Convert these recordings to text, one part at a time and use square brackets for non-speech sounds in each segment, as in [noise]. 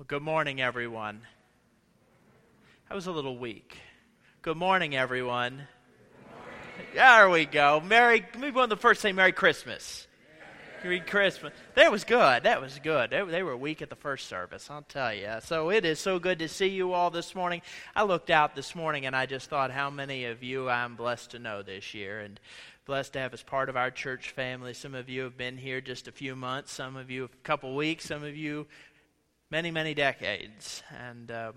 Well, good morning, everyone. I was a little weak. Good morning, everyone. Good morning. There we go. Merry, maybe one of the first say Merry Christmas. Merry Christmas. That was good. That was good. They, they were weak at the first service, I'll tell you. So it is so good to see you all this morning. I looked out this morning and I just thought how many of you I'm blessed to know this year and blessed to have as part of our church family. Some of you have been here just a few months, some of you a couple weeks, some of you many, many decades. And uh,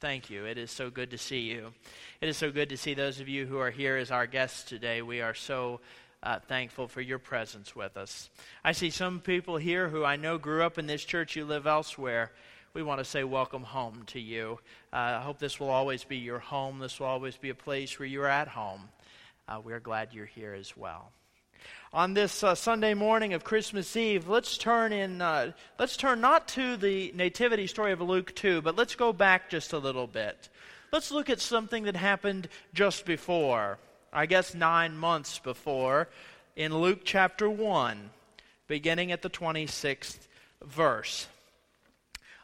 thank you. It is so good to see you. It is so good to see those of you who are here as our guests today. We are so uh, thankful for your presence with us. I see some people here who I know grew up in this church, you live elsewhere. We want to say welcome home to you. Uh, I hope this will always be your home. This will always be a place where you're at home. Uh, we're glad you're here as well on this uh, Sunday morning of Christmas Eve, let's turn in. Uh, let's turn not to the nativity story of Luke two, but let's go back just a little bit. Let's look at something that happened just before. I guess nine months before, in Luke chapter one, beginning at the twenty sixth verse.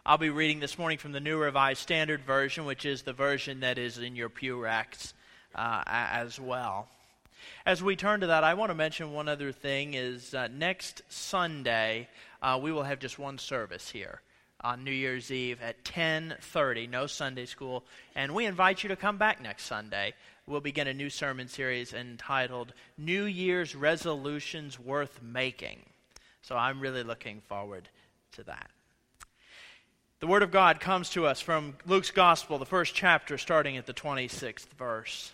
I'll be reading this morning from the New Revised Standard Version, which is the version that is in your pew racks uh, as well. As we turn to that, I want to mention one other thing is uh, next Sunday, uh, we will have just one service here on New Year's Eve at 10:30, no Sunday school, and we invite you to come back next Sunday. We'll begin a new sermon series entitled New Year's Resolutions Worth Making. So I'm really looking forward to that. The Word of God comes to us from Luke's Gospel, the first chapter, starting at the 26th verse.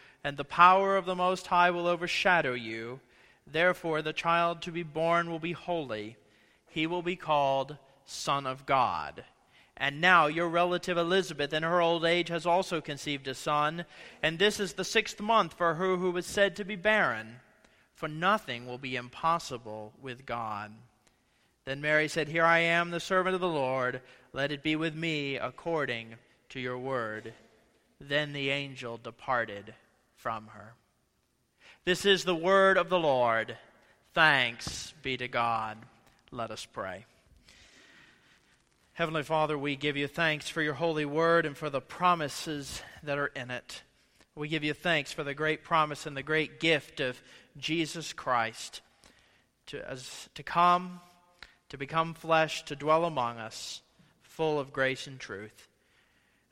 and the power of the Most High will overshadow you. Therefore, the child to be born will be holy. He will be called Son of God. And now your relative Elizabeth, in her old age, has also conceived a son, and this is the sixth month for her who was said to be barren. For nothing will be impossible with God. Then Mary said, Here I am, the servant of the Lord. Let it be with me according to your word. Then the angel departed from her. This is the word of the Lord. Thanks be to God. Let us pray. Heavenly Father, we give you thanks for your holy word and for the promises that are in it. We give you thanks for the great promise and the great gift of Jesus Christ to, as, to come, to become flesh, to dwell among us, full of grace and truth.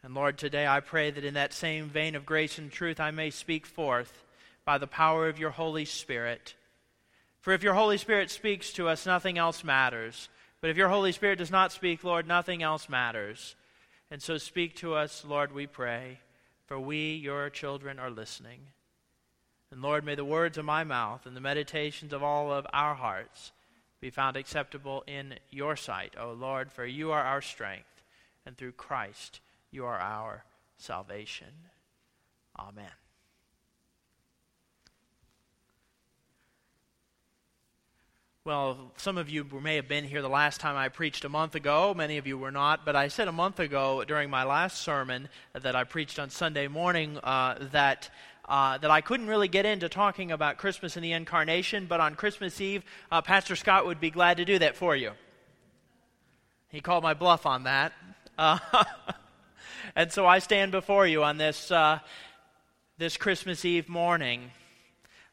And Lord, today I pray that in that same vein of grace and truth I may speak forth by the power of your Holy Spirit. For if your Holy Spirit speaks to us, nothing else matters. But if your Holy Spirit does not speak, Lord, nothing else matters. And so speak to us, Lord, we pray, for we, your children, are listening. And Lord, may the words of my mouth and the meditations of all of our hearts be found acceptable in your sight, O Lord, for you are our strength, and through Christ you are our salvation. Amen. Well, some of you may have been here the last time I preached a month ago. Many of you were not. But I said a month ago during my last sermon that I preached on Sunday morning uh, that. Uh, that I couldn't really get into talking about Christmas and the Incarnation, but on Christmas Eve, uh, Pastor Scott would be glad to do that for you. He called my bluff on that. [laughs] And so I stand before you on this, uh, this Christmas Eve morning,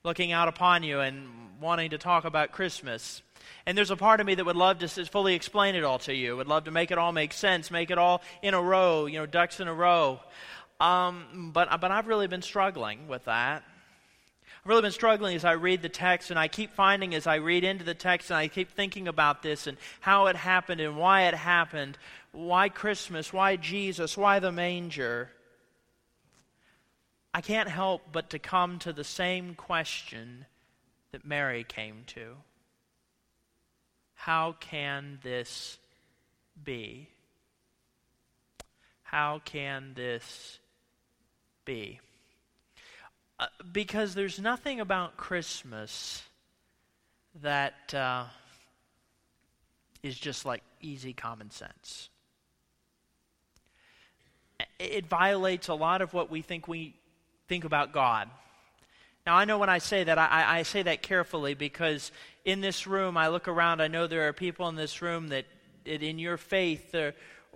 looking out upon you and wanting to talk about Christmas. And there's a part of me that would love to fully explain it all to you, would love to make it all make sense, make it all in a row, you know, ducks in a row. Um, but, but I've really been struggling with that. I've really been struggling as I read the text, and I keep finding as I read into the text and I keep thinking about this and how it happened and why it happened. Why Christmas? Why Jesus? Why the manger? I can't help but to come to the same question that Mary came to. How can this be? How can this be? Uh, because there's nothing about Christmas that uh, is just like easy common sense. It violates a lot of what we think we think about God. Now, I know when I say that, I, I say that carefully because in this room, I look around, I know there are people in this room that, in your faith,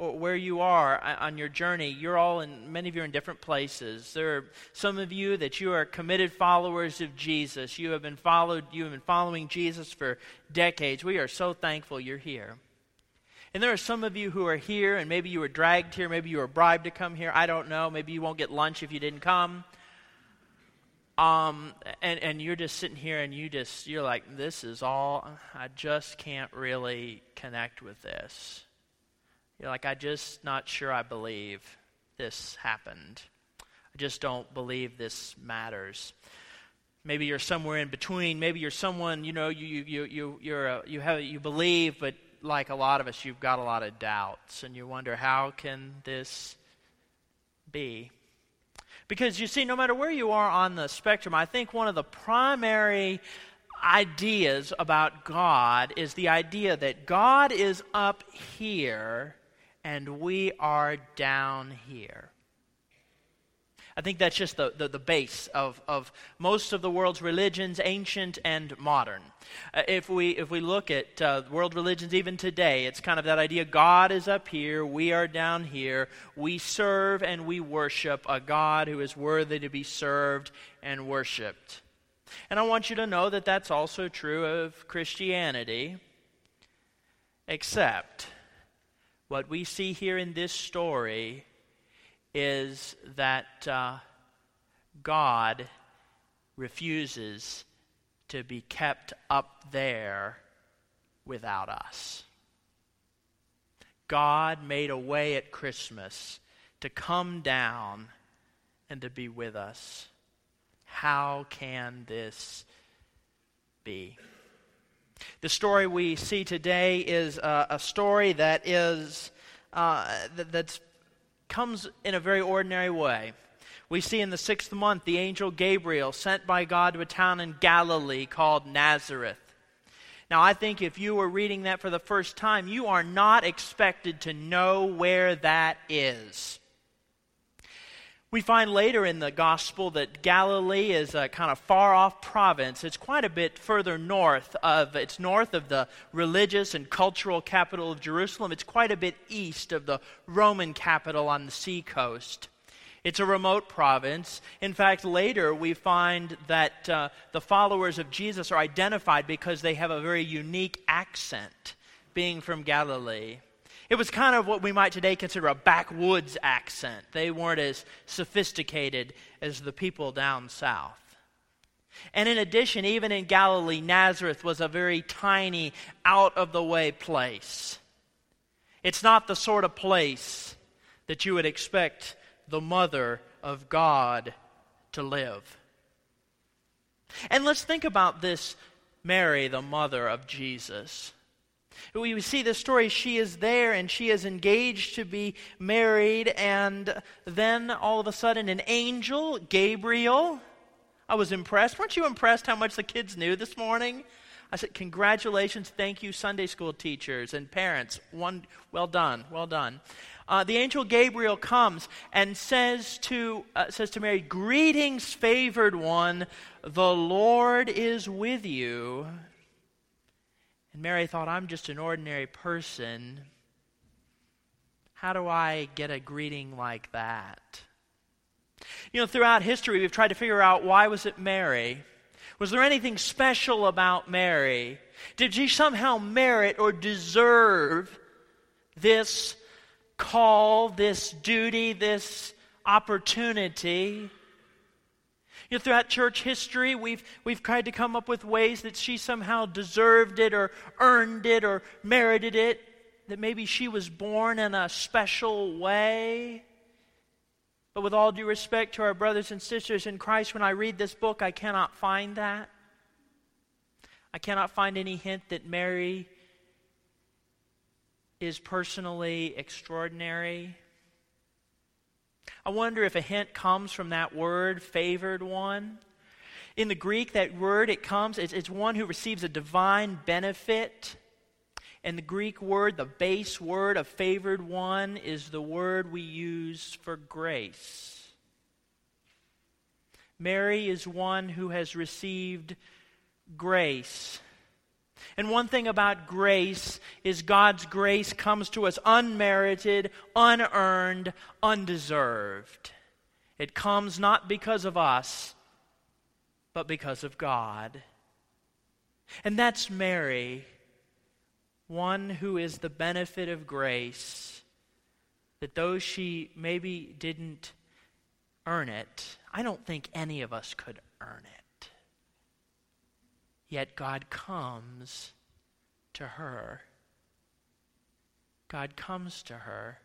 or where you are on your journey, you're all in, many of you are in different places. There are some of you that you are committed followers of Jesus. You have been followed, you have been following Jesus for decades. We are so thankful you're here. And there are some of you who are here, and maybe you were dragged here, maybe you were bribed to come here. I don't know. Maybe you won't get lunch if you didn't come. Um, and, and you're just sitting here and you just, you're like, this is all, I just can't really connect with this. You're like, I just not sure I believe this happened. I just don't believe this matters. Maybe you're somewhere in between. Maybe you're someone, you know, you, you, you, you, you're a, you, have, you believe, but like a lot of us, you've got a lot of doubts. And you wonder, how can this be? Because you see, no matter where you are on the spectrum, I think one of the primary ideas about God is the idea that God is up here and we are down here. I think that's just the, the, the, base of, of most of the world's religions, ancient and modern. Uh, if, we, if we look at uh, world religions even today, it's kind of that idea God is up here, we are down here. We serve and we worship a God who is worthy to be served and worshiped. And I want you to know that that's also true of Christianity, except what we see here in this story is that uh, God refuses to be kept up there without us. God made a way at Christmas to come down and to be with us. How can this be? The story we see today is uh, a story that is uh, that, comes in a very ordinary way. We see in the sixth month the angel Gabriel sent by God to a town in Galilee called Nazareth. Now, I think if you were reading that for the first time, you are not expected to know where that is. We find later in the gospel that Galilee is a kind of far off province. It's quite a bit further north of it's north of the religious and cultural capital of Jerusalem. It's quite a bit east of the Roman capital on the seacoast. It's a remote province. In fact, later we find that uh, the followers of Jesus are identified because they have a very unique accent, being from Galilee. It was kind of what we might today consider a backwoods accent. They weren't as sophisticated as the people down south. And in addition, even in Galilee, Nazareth was a very tiny, out of the way place. It's not the sort of place that you would expect the mother of God to live. And let's think about this Mary, the mother of Jesus. We see the story. She is there and she is engaged to be married, and then all of a sudden, an angel, Gabriel, I was impressed. Weren't you impressed how much the kids knew this morning? I said, Congratulations, thank you, Sunday school teachers and parents. One, well done, well done. Uh, the angel Gabriel comes and says to, uh, says to Mary, Greetings, favored one, the Lord is with you. And Mary thought, I'm just an ordinary person. How do I get a greeting like that? You know, throughout history, we've tried to figure out why was it Mary? Was there anything special about Mary? Did she somehow merit or deserve this call, this duty, this opportunity? You know, throughout church history, we've, we've tried to come up with ways that she somehow deserved it or earned it or merited it, that maybe she was born in a special way. But with all due respect to our brothers and sisters in Christ, when I read this book, I cannot find that. I cannot find any hint that Mary is personally extraordinary. I wonder if a hint comes from that word, favored one. In the Greek, that word, it comes, it's, it's one who receives a divine benefit. And the Greek word, the base word of favored one, is the word we use for grace. Mary is one who has received grace. And one thing about grace is God's grace comes to us unmerited, unearned, undeserved. It comes not because of us, but because of God. And that's Mary one who is the benefit of grace, that though she maybe didn't earn it, I don't think any of us could earn it. Yet God comes to her. God comes to her.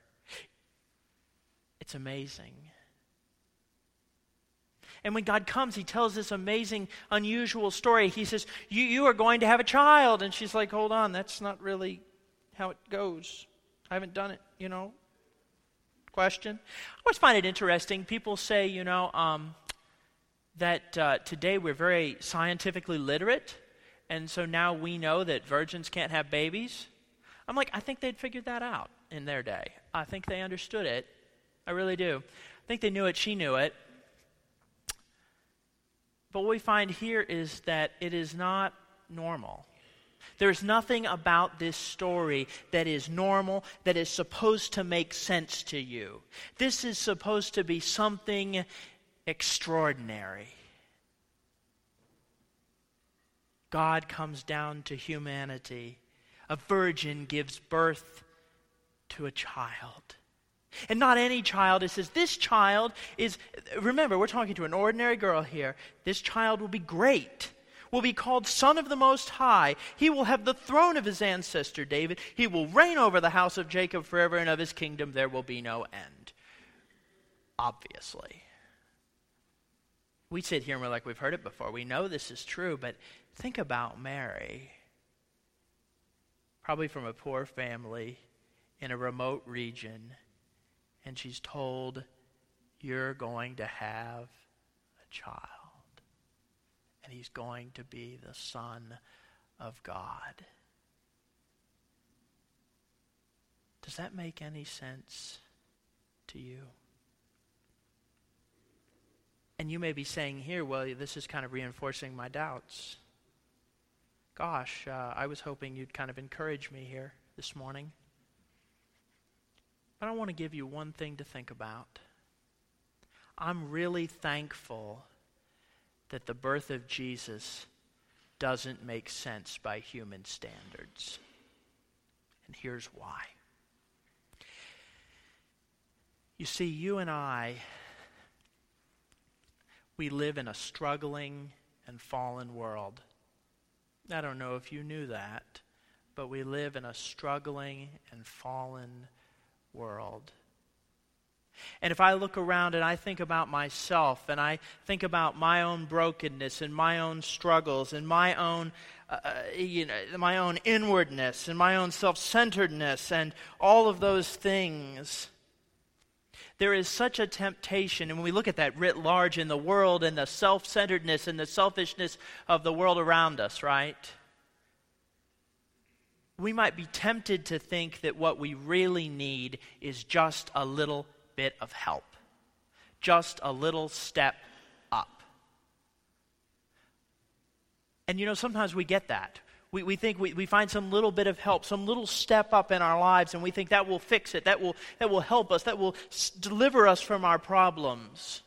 It's amazing. And when God comes, He tells this amazing, unusual story. He says, you, you are going to have a child. And she's like, Hold on, that's not really how it goes. I haven't done it, you know. Question. I always find it interesting. People say, you know, um, that uh, today we're very scientifically literate, and so now we know that virgins can't have babies. I'm like, I think they'd figured that out in their day. I think they understood it. I really do. I think they knew it, she knew it. But what we find here is that it is not normal. There's nothing about this story that is normal, that is supposed to make sense to you. This is supposed to be something extraordinary. God comes down to humanity. A virgin gives birth to a child. And not any child. It says, this child is, remember, we're talking to an ordinary girl here. This child will be great, will be called Son of the Most High. He will have the throne of his ancestor David. He will reign over the house of Jacob forever, and of his kingdom there will be no end. Obviously. We sit here and we're like, we've heard it before. We know this is true, but think about Mary. Probably from a poor family in a remote region and she's told, You're going to have a child, and he's going to be the Son of God. Does that make any sense to you? And you may be saying here, well, this is kind of reinforcing my doubts. Gosh, uh, I was hoping you'd kind of encourage me here this morning. But I want to give you one thing to think about. I'm really thankful that the birth of Jesus doesn't make sense by human standards. And here's why. You see, you and I, we live in a struggling and fallen world. I don't know if you knew that, but we live in a struggling and fallen world. And if I look around and I think about myself and I think about my own brokenness and my own struggles and my own, uh, uh, you know, my own inwardness and my own self centeredness and all of those things, there is such a temptation. And when we look at that writ large in the world and the self centeredness and the selfishness of the world around us, right? we might be tempted to think that what we really need is just a little bit of help, just a little step up. And you know, sometimes we get that. We, we think we, we find some little bit of help, some little step up in our lives, and we think that will fix it, that will, that will help us, that will s- deliver us from our problems.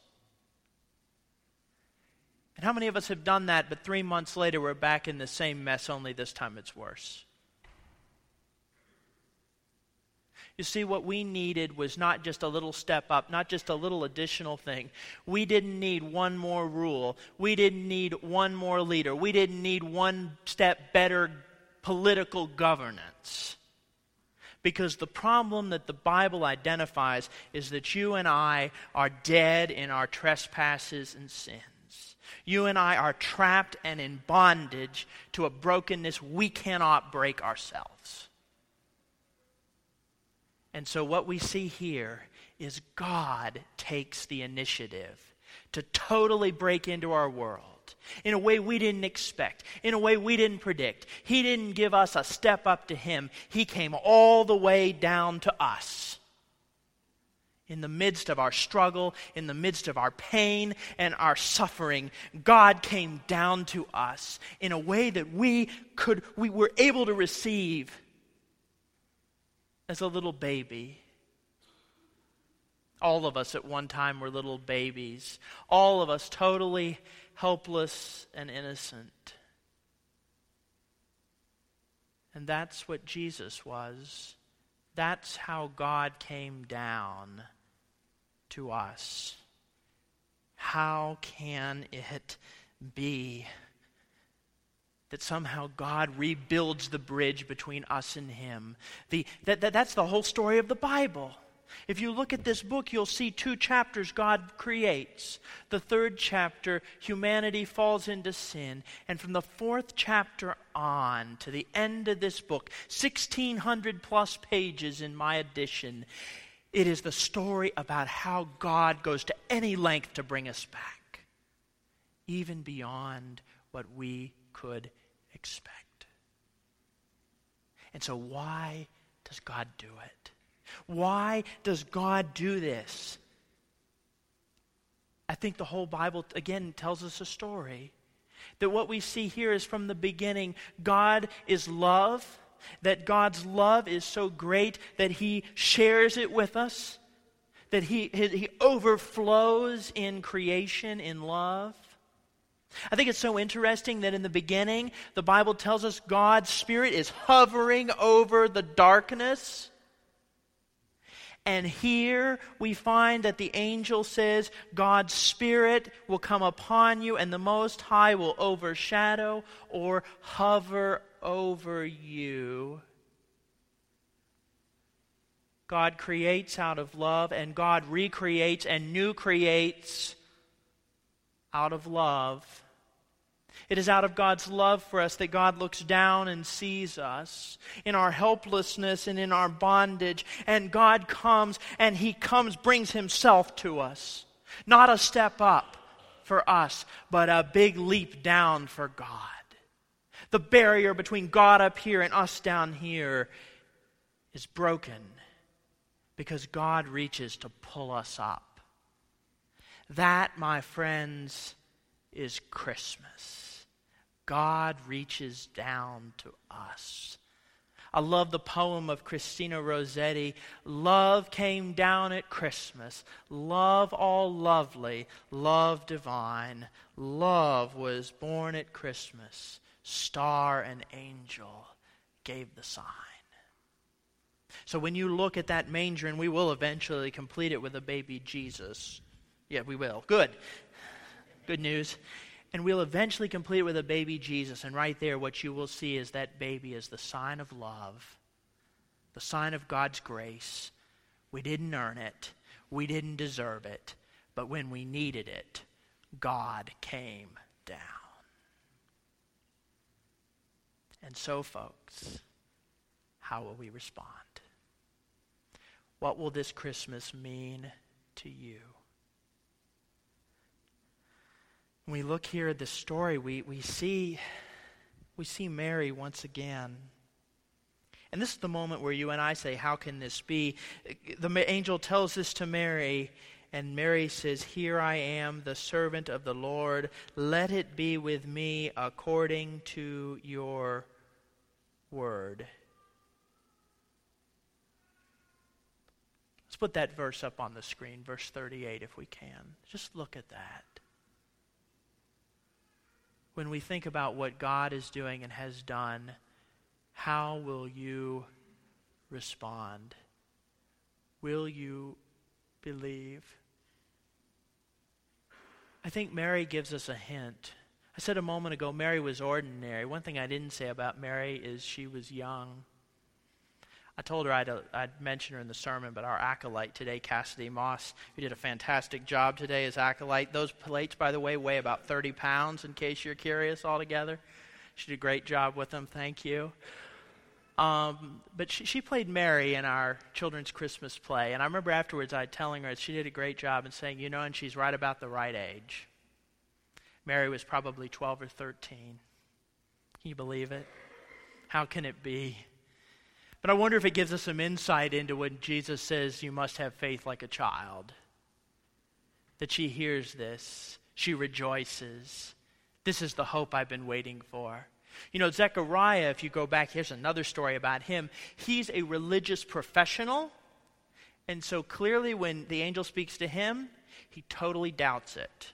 And how many of us have done that, but three months later we're back in the same mess, only this time it's worse? You see, what we needed was not just a little step up, not just a little additional thing. We didn't need one more rule. We didn't need one more leader. We didn't need one step better political governance. Because the problem that the Bible identifies is that you and I are dead in our trespasses and sins. You and I are trapped and in bondage to a brokenness we cannot break ourselves. And so, what we see here is God takes the initiative to totally break into our world in a way we didn't expect, in a way we didn't predict. He didn't give us a step up to Him, He came all the way down to us. In the midst of our struggle, in the midst of our pain and our suffering, God came down to us in a way that we could we were able to receive as a little baby. All of us at one time were little babies. All of us totally helpless and innocent. And that's what Jesus was. That's how God came down to us. How can it be that somehow God rebuilds the bridge between us and Him? The, that, that, that's the whole story of the Bible. If you look at this book, you'll see two chapters God creates. The third chapter, humanity falls into sin. And from the fourth chapter on to the end of this book, 1,600 plus pages in my edition, it is the story about how God goes to any length to bring us back, even beyond what we could expect. And so, why does God do it? Why does God do this? I think the whole Bible, again, tells us a story. That what we see here is from the beginning God is love, that God's love is so great that He shares it with us, that He, he overflows in creation in love. I think it's so interesting that in the beginning, the Bible tells us God's Spirit is hovering over the darkness. And here we find that the angel says, God's Spirit will come upon you, and the Most High will overshadow or hover over you. God creates out of love, and God recreates and new creates out of love. It is out of God's love for us that God looks down and sees us in our helplessness and in our bondage. And God comes and He comes, brings Himself to us. Not a step up for us, but a big leap down for God. The barrier between God up here and us down here is broken because God reaches to pull us up. That, my friends, is Christmas. God reaches down to us. I love the poem of Christina Rossetti. Love came down at Christmas. Love all lovely. Love divine. Love was born at Christmas. Star and angel gave the sign. So when you look at that manger, and we will eventually complete it with a baby Jesus. Yeah, we will. Good. Good news and we'll eventually complete it with a baby Jesus. And right there, what you will see is that baby is the sign of love, the sign of God's grace. We didn't earn it, we didn't deserve it, but when we needed it, God came down. And so, folks, how will we respond? What will this Christmas mean to you? When we look here at the story, we, we, see, we see Mary once again. And this is the moment where you and I say, How can this be? The angel tells this to Mary, and Mary says, Here I am, the servant of the Lord. Let it be with me according to your word. Let's put that verse up on the screen, verse 38, if we can. Just look at that. When we think about what God is doing and has done, how will you respond? Will you believe? I think Mary gives us a hint. I said a moment ago, Mary was ordinary. One thing I didn't say about Mary is she was young. I told her I'd, uh, I'd mention her in the sermon, but our acolyte today, Cassidy Moss, who did a fantastic job today as acolyte. Those plates, by the way, weigh about 30 pounds, in case you're curious altogether. She did a great job with them. Thank you. Um, but she, she, played Mary in our children's Christmas play. And I remember afterwards I telling her she did a great job and saying, you know, and she's right about the right age. Mary was probably 12 or 13. Can you believe it? How can it be? But I wonder if it gives us some insight into when Jesus says, You must have faith like a child. That she hears this, she rejoices. This is the hope I've been waiting for. You know, Zechariah, if you go back, here's another story about him. He's a religious professional. And so clearly, when the angel speaks to him, he totally doubts it.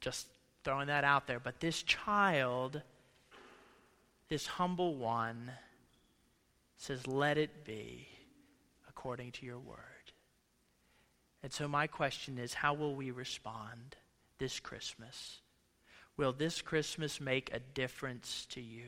Just throwing that out there. But this child, this humble one, says, Let it be according to your word. And so, my question is how will we respond this Christmas? Will this Christmas make a difference to you?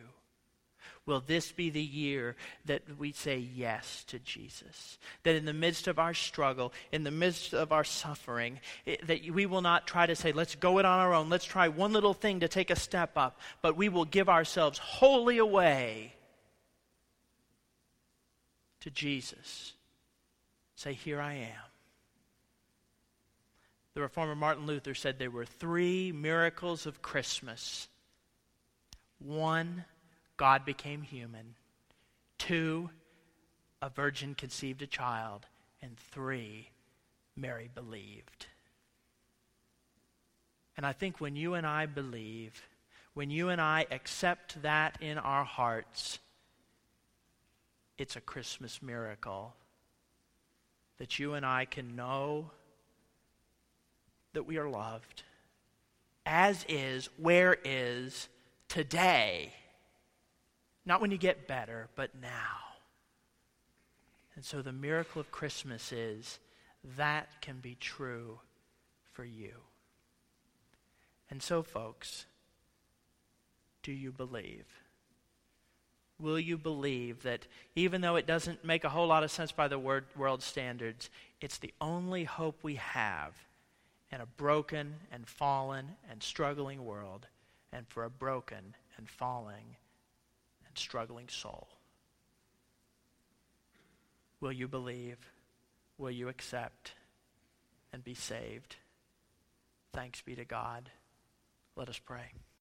Will this be the year that we say yes to Jesus? That in the midst of our struggle, in the midst of our suffering, it, that we will not try to say, let's go it on our own, let's try one little thing to take a step up, but we will give ourselves wholly away to Jesus. Say, Here I am. The reformer Martin Luther said there were three miracles of Christmas. One, God became human. Two, a virgin conceived a child. And three, Mary believed. And I think when you and I believe, when you and I accept that in our hearts, it's a Christmas miracle that you and I can know that we are loved as is, where is, today. Not when you get better, but now. And so the miracle of Christmas is that can be true for you. And so, folks, do you believe? Will you believe that even though it doesn't make a whole lot of sense by the word, world standards, it's the only hope we have in a broken and fallen and struggling world and for a broken and falling and struggling soul. Will you believe? Will you accept and be saved? Thanks be to God. Let us pray.